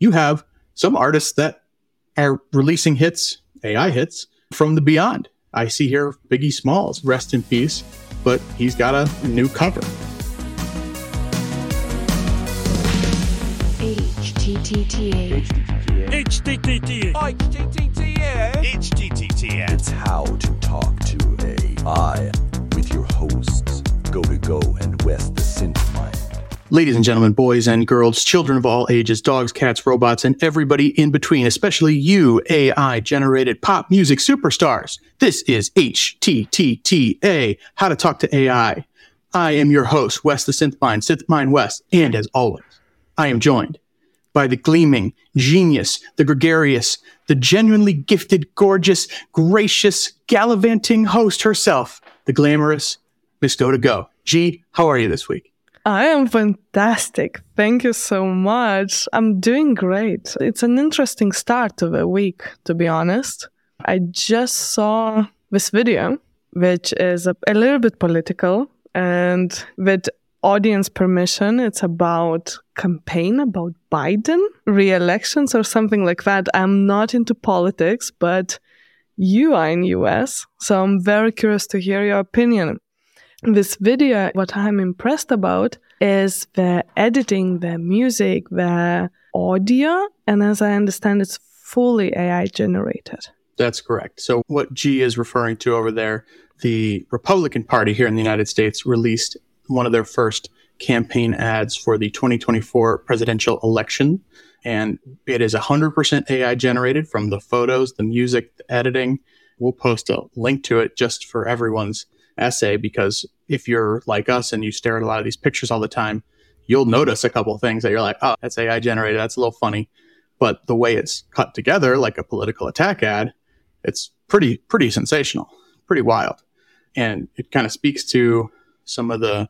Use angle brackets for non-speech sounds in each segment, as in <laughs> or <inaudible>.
you have some artists that are releasing hits, AI hits from the beyond. I see here Biggie Smalls, rest in peace, but he's got a new cover. HTTTA. HTTT. HTTTS. It's how to talk to AI with your hosts, Goda Go and Wes the Synth Mind. Ladies and gentlemen, boys and girls, children of all ages, dogs, cats, robots, and everybody in between, especially you AI generated pop music superstars. This is HTTTA, How to Talk to AI. I am your host, Wes the Synth Mind, Synth Mind Wes, and as always, I am joined by the gleaming, genius, the gregarious, the genuinely gifted, gorgeous, gracious, gallivanting host herself, the glamorous Miss Goda Go. G, how are you this week? I am fantastic. Thank you so much. I'm doing great. It's an interesting start of a week, to be honest. I just saw this video, which is a, a little bit political and with audience permission, it's about campaign about Biden re-elections or something like that. I'm not into politics, but you are in US, so I'm very curious to hear your opinion. This video, what I'm impressed about is the editing, the music, the audio, and as I understand, it's fully AI generated. That's correct. So, what G is referring to over there, the Republican Party here in the United States released one of their first campaign ads for the 2024 presidential election. And it is 100% AI generated from the photos, the music, the editing. We'll post a link to it just for everyone's essay because if you're like us and you stare at a lot of these pictures all the time, you'll notice a couple things that you're like, oh, that's AI generated. That's a little funny. But the way it's cut together, like a political attack ad, it's pretty, pretty sensational, pretty wild. And it kind of speaks to some of the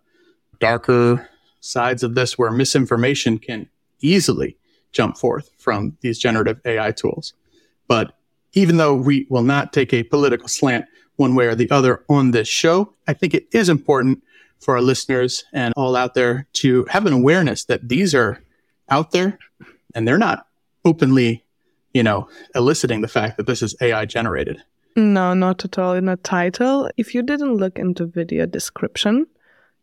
darker sides of this where misinformation can easily jump forth from these generative AI tools. But even though we will not take a political slant one way or the other on this show, I think it is important for our listeners and all out there to have an awareness that these are out there and they're not openly, you know, eliciting the fact that this is AI generated. No, not at all. In a title, if you didn't look into video description,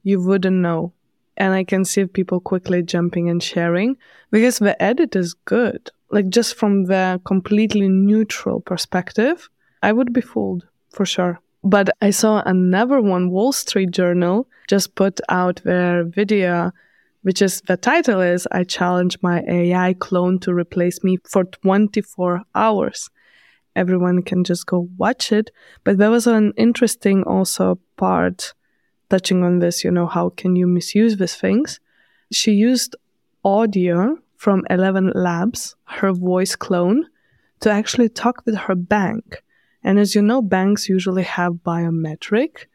you wouldn't know. And I can see people quickly jumping and sharing because the edit is good. Like just from the completely neutral perspective, I would be fooled for sure. But I saw another one, Wall Street Journal, just put out their video, which is the title is I challenge my AI clone to replace me for 24 hours. Everyone can just go watch it. But there was an interesting also part touching on this, you know, how can you misuse these things? She used audio from 11 Labs, her voice clone, to actually talk with her bank. And as you know, banks usually have biometric.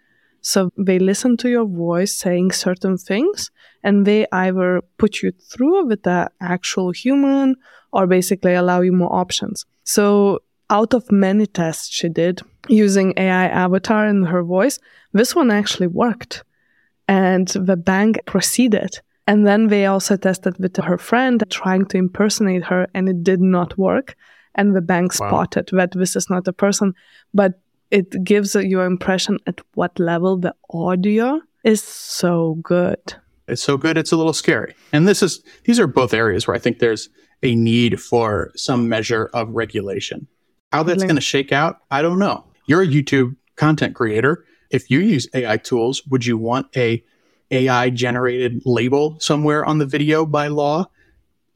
So they listen to your voice saying certain things and they either put you through with the actual human or basically allow you more options. So out of many tests she did using AI avatar and her voice, this one actually worked. And the bank proceeded. And then they also tested with her friend trying to impersonate her, and it did not work. And the bank wow. spotted that this is not a person, but it gives you an impression at what level the audio is so good. It's so good, it's a little scary. And this is these are both areas where I think there's a need for some measure of regulation. How that's going to shake out, I don't know. You're a YouTube content creator. If you use AI tools, would you want a AI generated label somewhere on the video by law,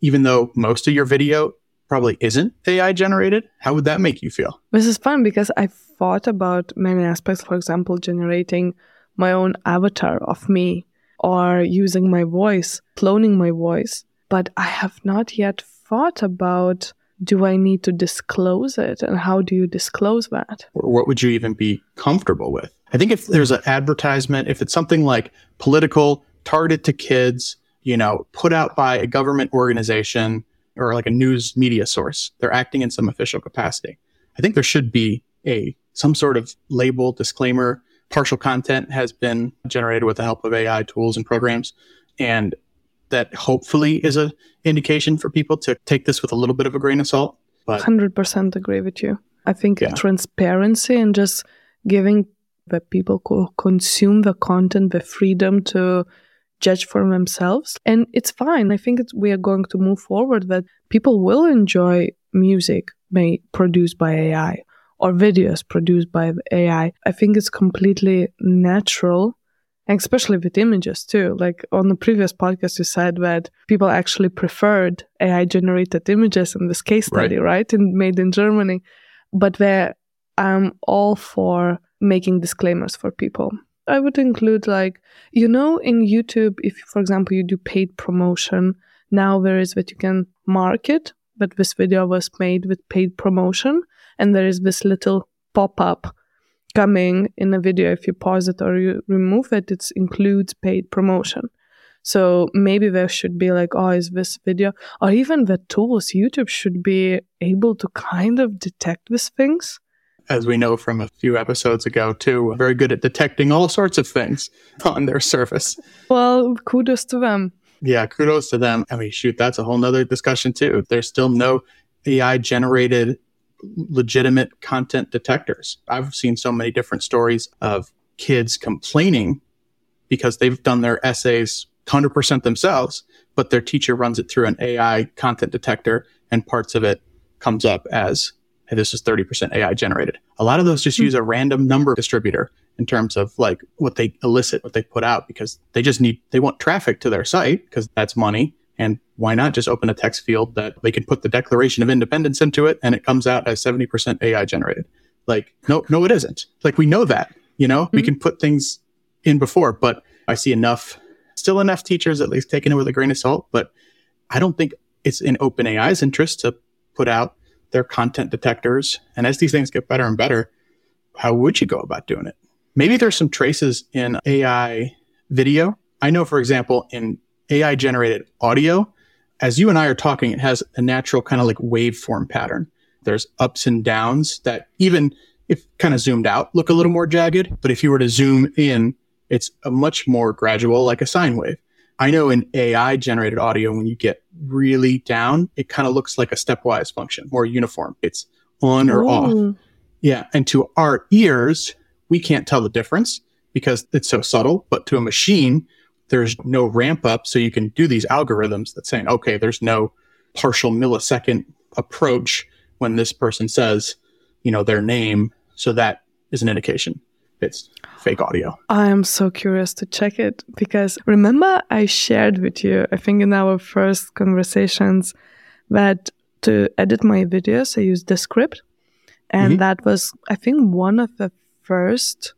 even though most of your video probably isn't AI generated? How would that make you feel? This is fun because I thought about many aspects, for example, generating my own avatar of me or using my voice, cloning my voice. But I have not yet thought about do I need to disclose it? And how do you disclose that? Or what would you even be comfortable with? I think if there's an advertisement, if it's something like political, targeted to kids, you know, put out by a government organization or like a news media source, they're acting in some official capacity. I think there should be a some sort of label disclaimer. Partial content has been generated with the help of AI tools and programs. And that hopefully is a indication for people to take this with a little bit of a grain of salt. But 100% agree with you. I think Yeah. transparency and just giving the people who consume the content the freedom to judge for themselves. And it's fine. I think it's, we are going to move forward that people will enjoy music made produced by AI or videos produced by AI. I think it's completely natural. And especially with images too. Like on the previous podcast, you said that people actually preferred AI generated images in this case Right. study, right? And made in Germany. But where I'm all for making disclaimers for people. I would include like, you know, in YouTube, if for example you do paid promotion, now there is that you can mark it, but this video was made with paid promotion, and there is this little pop-up coming in a video. If you pause it or you remove it, it includes paid promotion. So maybe there should be like, oh, is this video, or even the tools YouTube should be able to kind of detect these things. As we know from a few episodes ago, too, very good at detecting all sorts of things <laughs> on their surface. Well, kudos to them. Yeah, kudos to them. I mean, shoot, that's a whole nother discussion too. There's still no AI generated legitimate content detectors. I've seen so many different stories of kids complaining because they've done their essays 100% themselves, but their teacher runs it through an AI content detector and parts of it comes up as, hey, this is 30% AI generated. A lot of those just hmm. use a random number distributor in terms of like what they elicit, what they put out, because they just need, they want traffic to their site because that's money. And why not just open a text field that they can put the Declaration of Independence into it and it comes out as 70% AI generated? Like, no, no, it isn't. Like, we know that, you know, we hmm. can put things in before, but I see enough, still enough teachers at least taking it with a grain of salt. But I don't think it's in OpenAI's interest to put out their content detectors. And as these things get better and better, how would you go about doing it? Maybe there's some traces in AI video. I know, for example, in AI generated audio, as you and I are talking, it has a natural kind of like waveform pattern. There's ups and downs that even if kind of zoomed out look a little more jagged, but if you were to zoom in, it's a much more gradual, like a sine wave. I know in AI generated audio, when you get really down, it kind of looks like a stepwise function, more uniform. It's on or off. Yeah. And to our ears, we can't tell the difference because it's so subtle. But to a machine, there's no ramp up. So you can do these algorithms that saying, okay, there's no partial millisecond approach when this person says, you know, their name. So that is an indication it's fake audio. I am so curious to check it because remember I shared with you, I think in our first conversations, that to edit my videos I used Descript. And Mhm. that was, I think, one of the first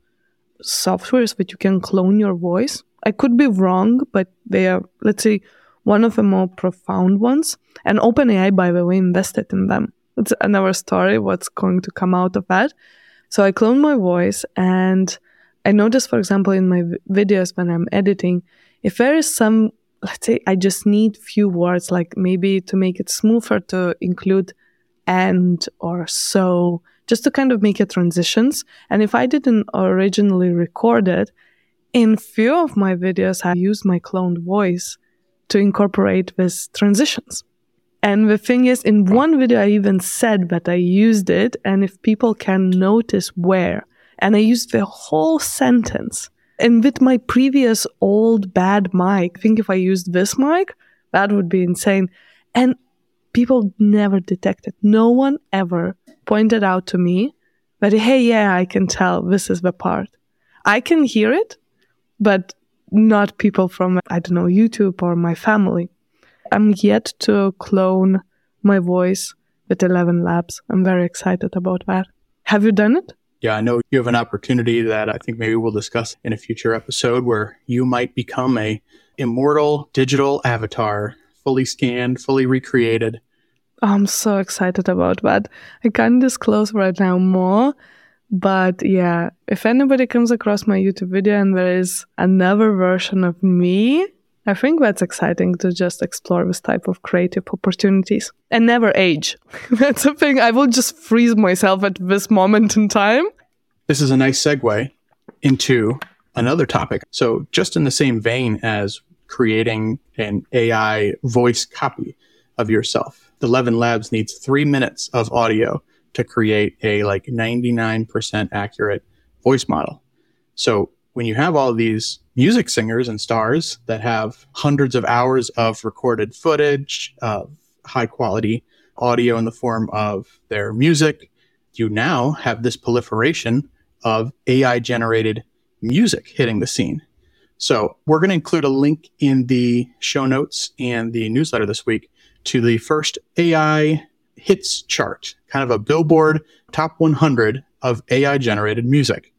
softwares that you can clone your voice. I could be wrong, but they are, let's say, one of the more profound ones. And OpenAI, by the way, invested in them. It's another story, what's going to come out of that. So I cloned my voice and I notice, for example, in my videos when I'm editing, if there is some, let's say, I just need few words, like maybe to make it smoother to include and or so, just to kind of make it transitions. And if I didn't originally record it, in few of my videos, I use my cloned voice to incorporate these transitions. And the thing is, in one video, I even said that I used it, and if people can notice where, and I used the whole sentence. And with my previous old bad mic, I think if I used this mic, that would be insane. And people never detected. No one ever pointed out to me that, hey, yeah, I can tell this is the part. I can hear it, but not people from, I don't know, YouTube or my family. I'm yet to clone my voice with 11 Labs. I'm very excited about that. Have you done it? Yeah, I know you have an opportunity that I think maybe we'll discuss in a future episode where you might become a immortal digital avatar, fully scanned, fully recreated. Oh, I'm so excited about that. I can't disclose right now more, but yeah, if anybody comes across my YouTube video and there is another version of me, I think that's exciting to just explore this type of creative opportunities and never age. <laughs> that's the thing. I will just freeze myself at this moment in time. This is a nice segue into another topic. So, just in the same vein as creating an AI voice copy of yourself. Eleven Labs needs three minutes of audio to create a like 99% accurate voice model. So when you have all these music singers and stars that have hundreds of hours of recorded footage, of high quality audio in the form of their music, you now have this proliferation of AI generated music hitting the scene. So we're going to include a link in the show notes and the newsletter this week to the first AI hits chart, kind of a billboard top 100 of AI generated music.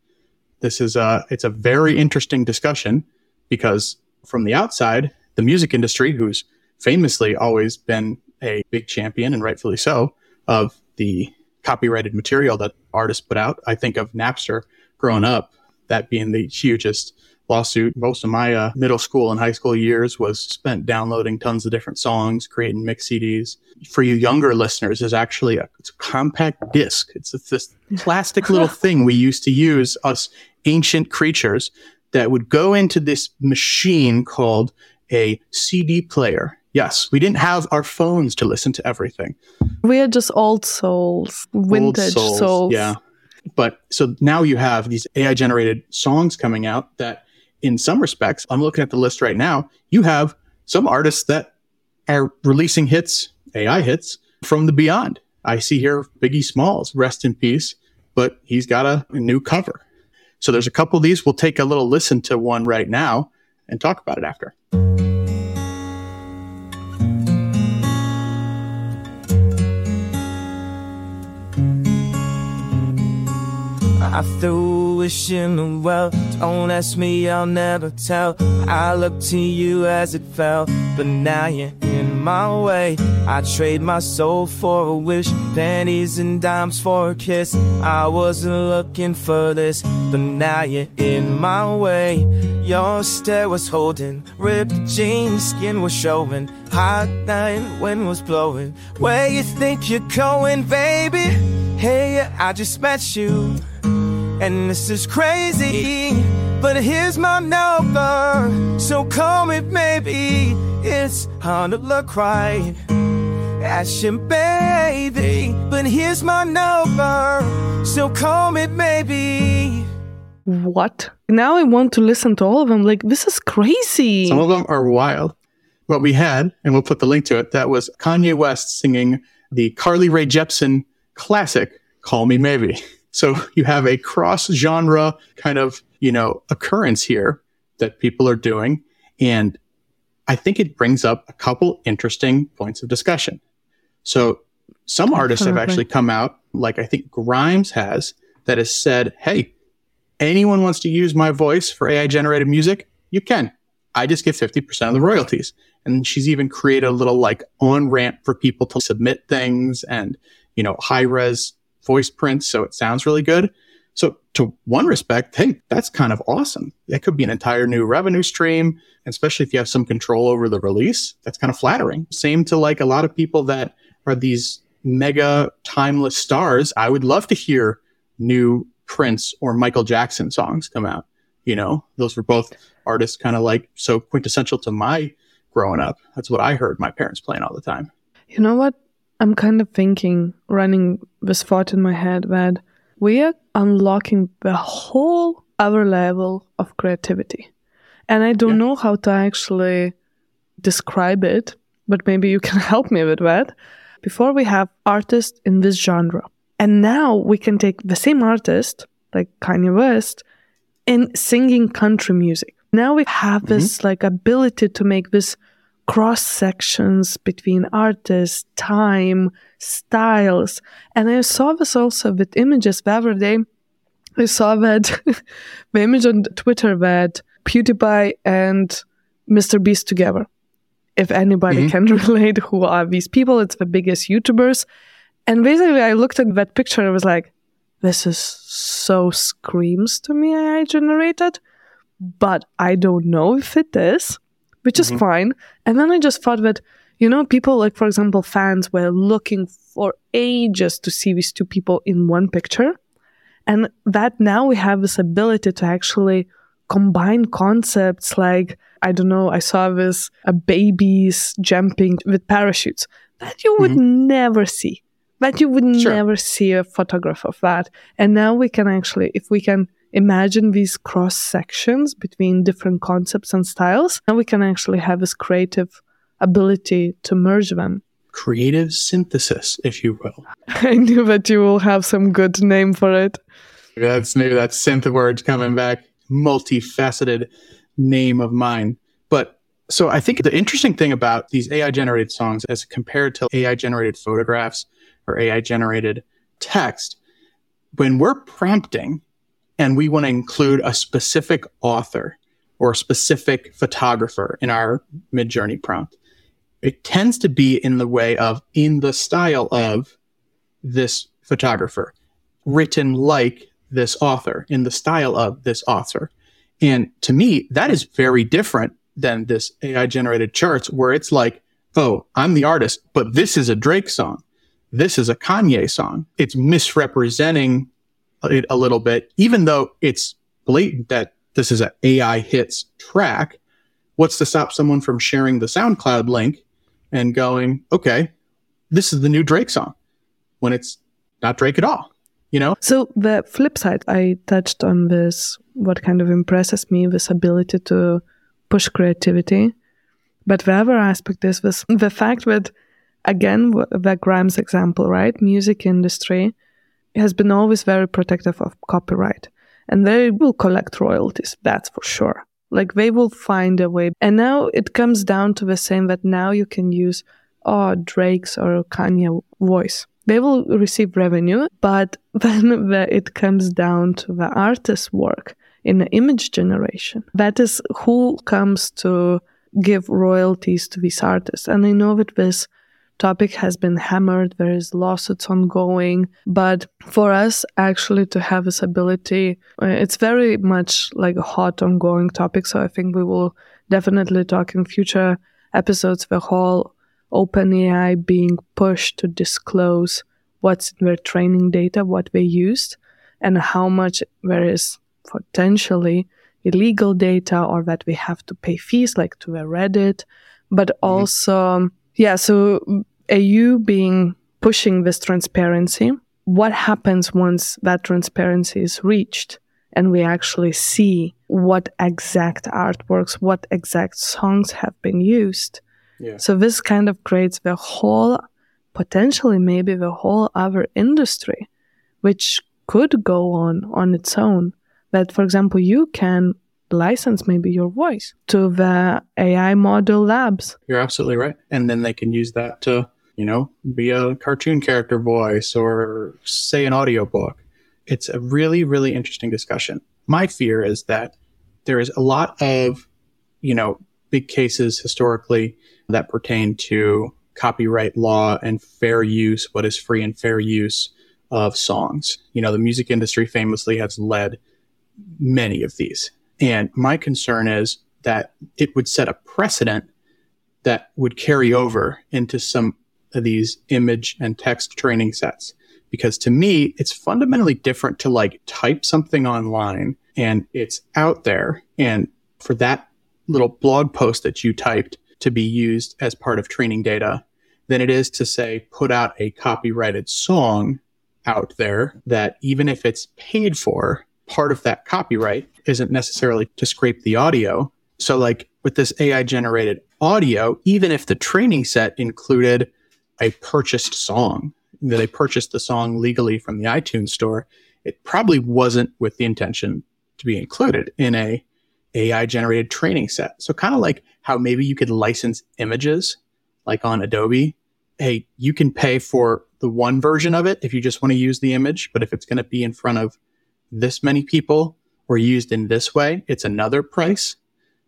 This is a, it's a very interesting discussion because from the outside, the music industry, who's famously always been a big champion and rightfully so of the copyrighted material that artists put out. I think of Napster growing up, that being the hugest lawsuit. Most of my uh, middle school and high school years was spent downloading tons of different songs, creating mix CDs. For you younger listeners, there's actually a, it's a compact disc. It's this plastic little <laughs> thing we used to use, us ancient creatures, that would go into this machine called a CD player. Yes, we didn't have our phones to listen to everything. We are just old souls, vintage Old souls. Yeah. But so now you have these AI generated songs coming out that, in some respects, I'm looking at the list right now. You have some artists that are releasing hits, AI hits from the beyond. I see here Biggie Smalls, rest in peace, but he's got a, a new cover. So there's a couple of these. We'll take a little listen to one right now and talk about it after. I threw wish in the well. Don't ask me, I'll never tell. I looked to you as it fell, but now you're in my way. I trade my soul for a wish, pennies and dimes for a kiss. I wasn't looking for this, but now you're in my way. Your stare was holding, ripped jeans, skin was showing. Hot night, wind was blowing. Where you think you're going, baby? Hey, I just met you. And this is crazy, but here's my number. So call me, maybe. It's hard to look right at you, baby. But here's my number. So call me, maybe. What? Now I want to listen to all of them. Like, this is crazy. Some of them are wild. What we had, and we'll put the link to it, that was Kanye West singing the Carly Rae Jepsen classic, Call Me Maybe. <laughs> So <laughs> you have a cross genre kind of, you know, occurrence here that people are doing. And I think it brings up a couple interesting points of discussion. So some artists have actually come out, like I think Grimes has, that has said, Hey, anyone wants to use my voice for AI generated music, you can. I just get 50% of the royalties. And she's even created a little like on ramp for people to submit things and, you know, high res voice prints. So it sounds really good. So to one respect, hey, that's kind of awesome. That could be an entire new revenue stream, especially if you have some control over the release. That's kind of flattering. Same to like a lot of people that are these mega timeless stars. I would love to hear new Prince or Michael Jackson songs come out. You know, those were both artists kind of like so quintessential to my growing up. That's what I heard my parents playing all the time. You know what? I'm kind of thinking, running this thought in my head that we are unlocking the whole other level of creativity. And I don't Yeah. know how to actually describe it, but maybe you can <laughs> help me with that. Before we have artists in this genre. And now we can take the same artist, like Kanye West, in singing country music. Now we have mm-hmm. this like ability to make this cross sections between artists, time, styles. And I saw this also with images the other day. I saw that <laughs> the image on Twitter that PewDiePie and Mr. Beast together. If anybody Mhm. can <laughs> relate who are these people, it's the biggest YouTubers. And basically, I looked at that picture and I was like, this is so screams to me AI generated, but I don't know if it is, which is fine. And then I just thought that, you know, people like, for example, fans were looking for ages to see these two people in one picture. And that now we have this ability to actually combine concepts like, I don't know, I saw this uh, babies jumping with parachutes that you would never see. That you would Sure. never see a photograph of that. And now we can actually, if we can imagine these cross sections between different concepts and styles, and we can actually have this creative ability to merge them. Creative synthesis, if you will. <laughs> I knew that you will have some good name for it. That's maybe that synth word coming back, multifaceted name of mine. But so I think the interesting thing about these AI generated songs as compared to AI generated photographs or AI generated text, when we're prompting and we want to include a specific author or a specific photographer in our Midjourney prompt, it tends to be in the way of in the style of this photographer, written like this author, in the style of this author. And to me, that is very different than this AI generated charts where it's like, oh, I'm the artist, but this is a Drake song. This is a Kanye song. It's misrepresenting it a little bit, even though it's blatant that this is an AI hits track. What's to stop someone from sharing the SoundCloud link and going, okay, this is the new Drake song when it's not Drake at all, you know? So the flip side, I touched on this. What kind of impresses me, this ability to push creativity. But the other aspect is this, the fact that, again, the Grimes example, right? Music industry has been always very protective of copyright, and they will collect royalties. That's for sure. Like they will find a way. And now it comes down to the same that now you can use, oh, Drake's or Kanye voice they will receive revenue, but <laughs> then the, it comes down to the artist's work in the image generation. That is who comes to give royalties to these artists. And I know that this topic has been hammered, there is lawsuits ongoing, but for us actually to have this ability, uh, it's very much like a hot ongoing topic. So I think we will definitely talk in future episodes the whole OpenAI being pushed to disclose what's in their training data, what they used, and how much there is potentially illegal data or that we have to pay fees like to a Reddit. But also, yeah, so EU being pushing this transparency, what happens once that transparency is reached and we actually see what exact artworks, what exact songs have been used? Yeah. So this kind of creates the whole, potentially maybe the whole other industry, which could go on on its own. That, for example, you can license maybe your voice to the AI model labs. You're absolutely right. And then they can use that to, you know, be a cartoon character voice or say an audiobook. It's a really, really interesting discussion. My fear is that there is a lot of, you know, big cases historically that pertain to copyright law and fair use, what is free and fair use of songs. You know, the music industry famously has led many of these. And my concern is that it would set a precedent that would carry over into some these image and text training sets. Because to me, it's fundamentally different to like type something online and it's out there. And for that little blog post that you typed to be used as part of training data than it is to say put out a copyrighted song out there that even if it's paid for, part of that copyright isn't necessarily to scrape the audio. So like with this AI generated audio, even if the training set included a purchased song, that I purchased the song legally from the iTunes store, it probably wasn't with the intention to be included in a AI generated training set. So kind of like how maybe you could license images like on Adobe. Hey, you can pay for the one version of it if you just want to use the image, but if it's going to be in front of this many people or used in this way, it's another price.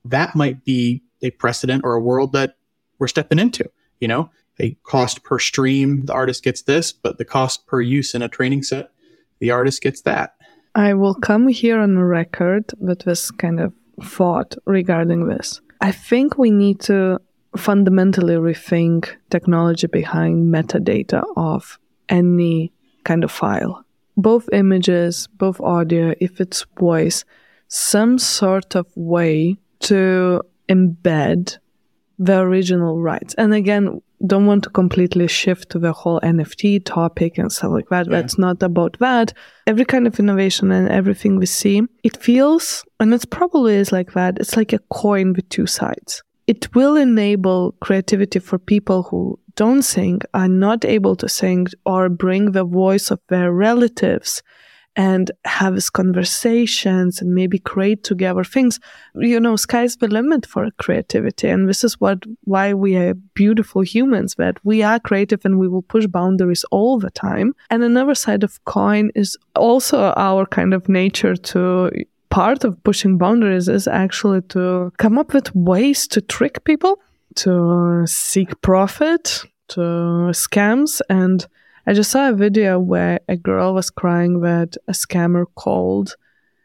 That might be a precedent or a world that we're stepping into, you know, a cost per stream, the artist gets this, but the cost per use in a training set, the artist gets that. I will come here on a record with this kind of thought regarding this. I think we need to fundamentally rethink technology behind metadata of any kind of file. Both images, both audio, if it's voice. some sort of way to embed the original rights. And again, don't want to completely shift to the whole NFT topic and stuff like that. Yeah. That's not about that. Every kind of innovation and everything we see, it feels, and it probably is like that, it's like a coin with two sides. It will enable creativity for people who don't sing, are not able to sing, or bring the voice of their relatives and have these conversations and maybe create together things. You know, sky's the limit for creativity. And this is what why we are beautiful humans, that we are creative and we will push boundaries all the time. And another side of coin is also our kind of nature to part of pushing boundaries is actually to come up with ways to trick people, to seek profit, to scams and I just saw a video where a girl was crying that a scammer called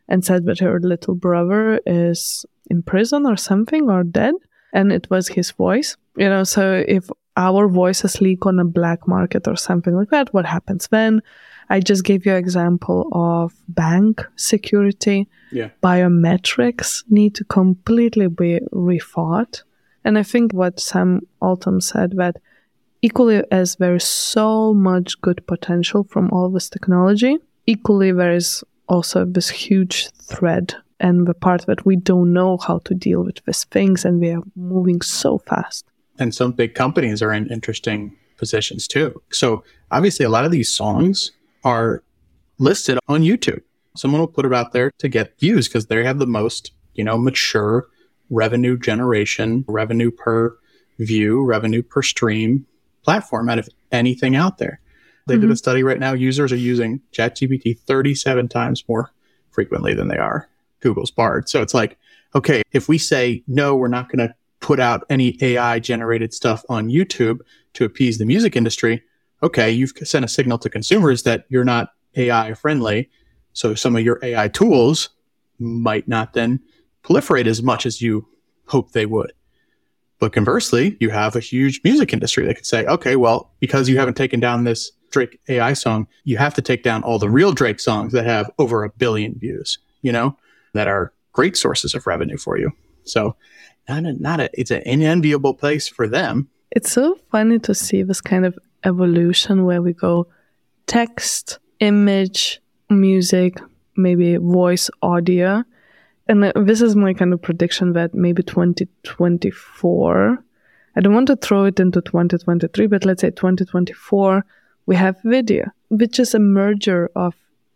and said that her little brother is in prison or something or dead, and it was his voice. You know, so if our voices leak on a black market or something like that, what happens then? I just gave you an example of bank security. Yeah. Biometrics need to completely be rethought. And I think what Sam Altman said that equally as there is so much good potential from all this technology, equally there is also this huge thread and the part that we don't know how to deal with these things and we are moving so fast. And some big companies are in interesting positions too. So obviously, a lot of these songs are listed on YouTube. Someone will put it out there to get views because they have the most, you know, mature revenue generation, revenue per view, revenue per stream platform out of anything out there. They did a mm-hmm. study right now. Users are using ChatGPT 37 times more frequently than they are Google's Bard. So it's like, okay, if we say, no, we're not going to put out any AI generated stuff on YouTube to appease the music industry, okay, you've sent a signal to consumers that you're not AI friendly. So some of your AI tools might not then proliferate as much as you hope they would. But conversely, you have a huge music industry that could say, okay, well, because you haven't taken down this Drake AI song, you have to take down all the real Drake songs that have over a billion views, you know, that are great sources of revenue for you. So not a, not a, it's an enviable place for them. It's so funny to see this kind of evolution where we go text, image, music, maybe voice, audio. And uh, this is my kind of prediction that maybe 2024, I don't want to throw it into 2023, but let's say 2024, we have video, which is a merger of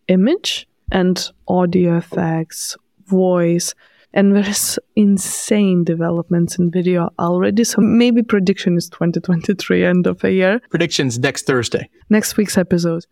image and audio effects, voice, and there's insane developments in video already. So maybe prediction is 2023 end of the year, Predictions next Thursday. next week's episode.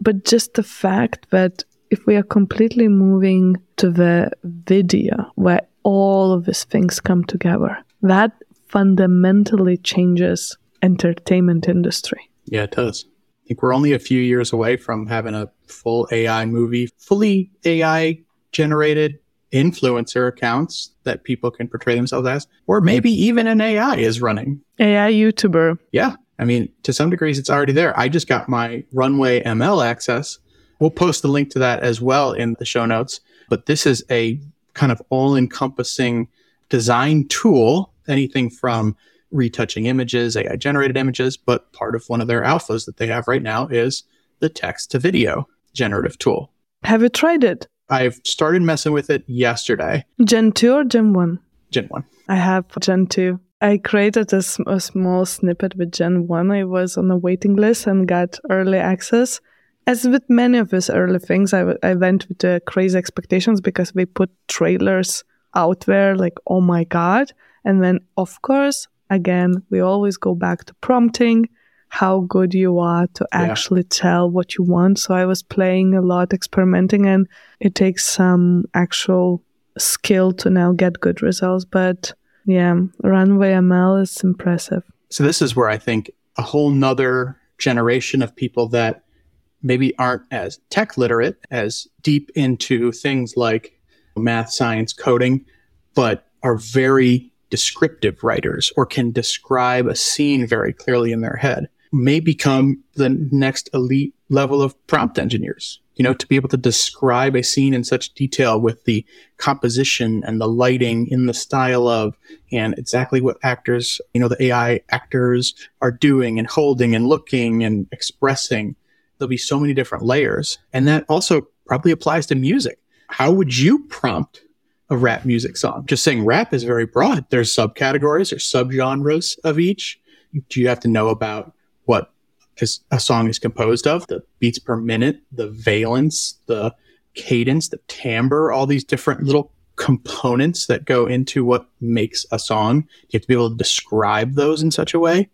But just the fact that if we are completely moving to the video where all of these things come together, that fundamentally changes entertainment industry. Yeah, it does. I think we're only a few years away from having a full AI movie, fully AI generated influencer accounts that people can portray themselves as, or maybe even an AI is running. AI YouTuber. Yeah. I mean, to some degrees, it's already there. I just got my Runway ML access. We'll post the link to that as well in the show notes. But this is a kind of all encompassing design tool, anything from retouching images, AI generated images, but part of one of their alphas that they have right now is the text to video generative tool. Have you tried it? I've started messing with it yesterday. Gen 2 or Gen 1? Gen 1. I have Gen 2. I created a, sm- a small snippet with Gen 1. I was on a waiting list and got early access. As with many of these early things, I, I went with the crazy expectations because we put trailers out there like, oh my God. And then, of course, again, we always go back to prompting how good you are to Yeah. actually tell what you want. So I was playing a lot, experimenting, and it takes some actual skill to now get good results. But yeah, Runway ML is impressive. So this is where I think a whole nother generation of people that maybe aren't as tech literate, as deep into things like math, science, coding, but are very descriptive writers or can describe a scene very clearly in their head. may become the next elite level of prompt engineers. You know, to be able to describe a scene in such detail with the composition and the lighting in the style of and exactly what actors, you know, the AI actors are doing and holding and looking and expressing. There'll be so many different layers. And that also probably applies to music. How would you prompt a rap music song? Just saying rap is very broad. There's subcategories, there's subgenres of each. Do you have to know about what is a song is composed of, the beats per minute, the valence, the cadence, the timbre, all these different little components that go into what makes a song. You have to be able to describe those in such a way.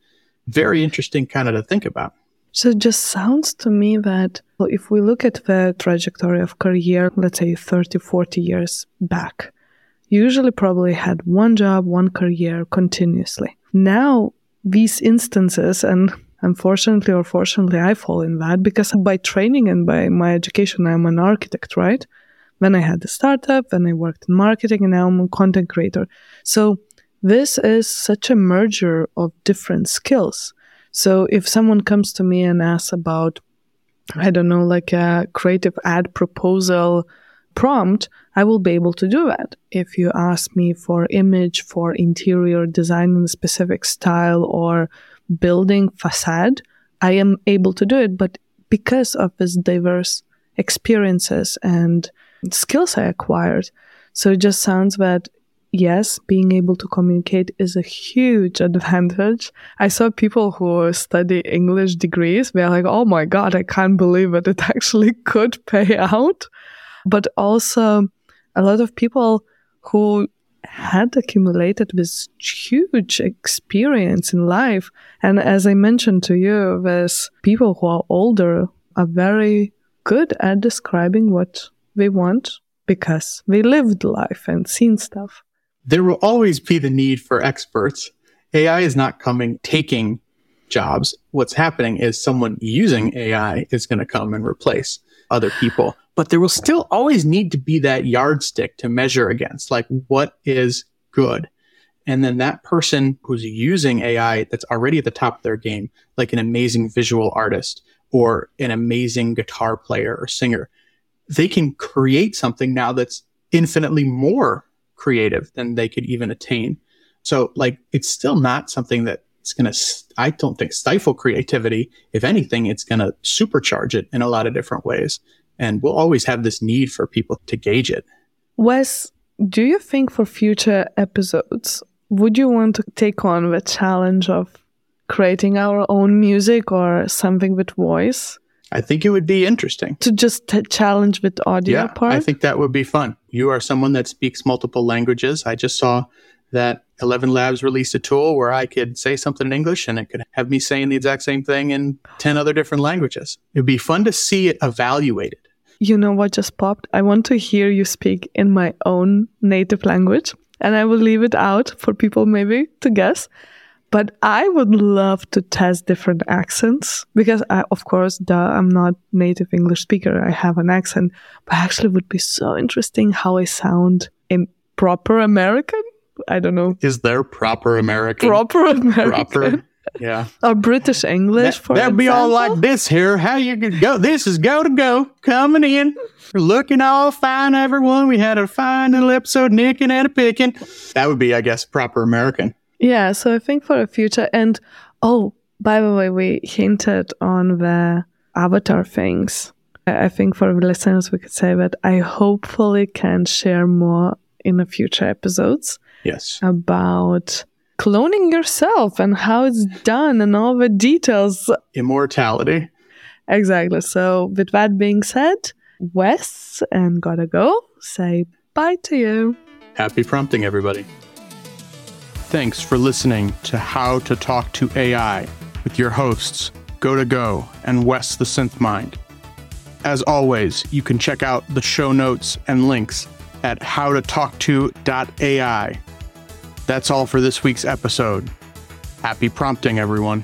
Very interesting kind of to think about. So it just sounds to me that if we look at the trajectory of career, let's say 30, 40 years back, you usually probably had one job, one career continuously. Now, these instances, and unfortunately or fortunately, I fall in that because by training and by my education, I'm an architect, right? Then I had the startup, then I worked in marketing, and now I'm a content creator. So this is such a merger of different skills. So if someone comes to me and asks about, I don't know, like a creative ad proposal prompt, I will be able to do that. If you ask me for image for interior design in a specific style or building facade, I am able to do it. But because of this diverse experiences and skills I acquired, so it just sounds that yes, being able to communicate is a huge advantage. I saw people who study English degrees, they're like, oh my God, I can't believe it. <laughs> It actually could pay out. But also, a lot of people who had accumulated this huge experience in life. And as I mentioned to you, there's people who are older are very good at describing what they want because they lived life and seen stuff there will always be the need for experts. AI is not coming taking jobs. What's happening is someone using AI is going to come and replace other people. But there will still always need to be that yardstick to measure against, like what is good. And then that person who's using AI that's already at the top of their game, like an amazing visual artist or an amazing guitar player or singer, they can create something now that's infinitely more creative than they could even attain. So like it's still not something that it's going to, I don't think stifle creativity. If anything, it's going to supercharge it in a lot of different ways. And we'll always have this need for people to gauge it. Wes, do you think for future episodes, would you want to take on the challenge of creating our own music or something with voice? I think it would be interesting to just t- challenge with audio yeah, part. I think that would be fun. You are someone that speaks multiple languages. I just saw that Eleven Labs released a tool where I could say something in English and it could have me saying the exact same thing in 10 other different languages. It'd be fun to see it evaluated. You know what just popped? I want to hear you speak in my own native language and I will leave it out for people maybe to guess. But I would love to test different accents because I, of course, duh, I'm not native English speaker. I have an accent, but actually would be so interesting how I sound in proper American. I don't know. Is there proper American? Proper American. Proper. Yeah. Or British English that, for That'd be all like this here. How you could go? This is Goda Go coming in. We're looking all fine, everyone. We had a fine little episode, nicking and a picking. That would be, I guess, proper American. Yeah, so I think for the future, and oh, by the way, we hinted on the avatar things. I think for the listeners, we could say that I hopefully can share more in the future episodes. Yes. About cloning yourself and how it's done and all the details. Immortality. Exactly. So, with that being said, Wes and Goda Go say bye to you. Happy prompting, everybody. Thanks for listening to How to Talk to AI with your hosts, Goda Go and Wes the Synth Mind. As always, you can check out the show notes and links at howtotalkto.ai. That's all for this week's episode. Happy prompting, everyone.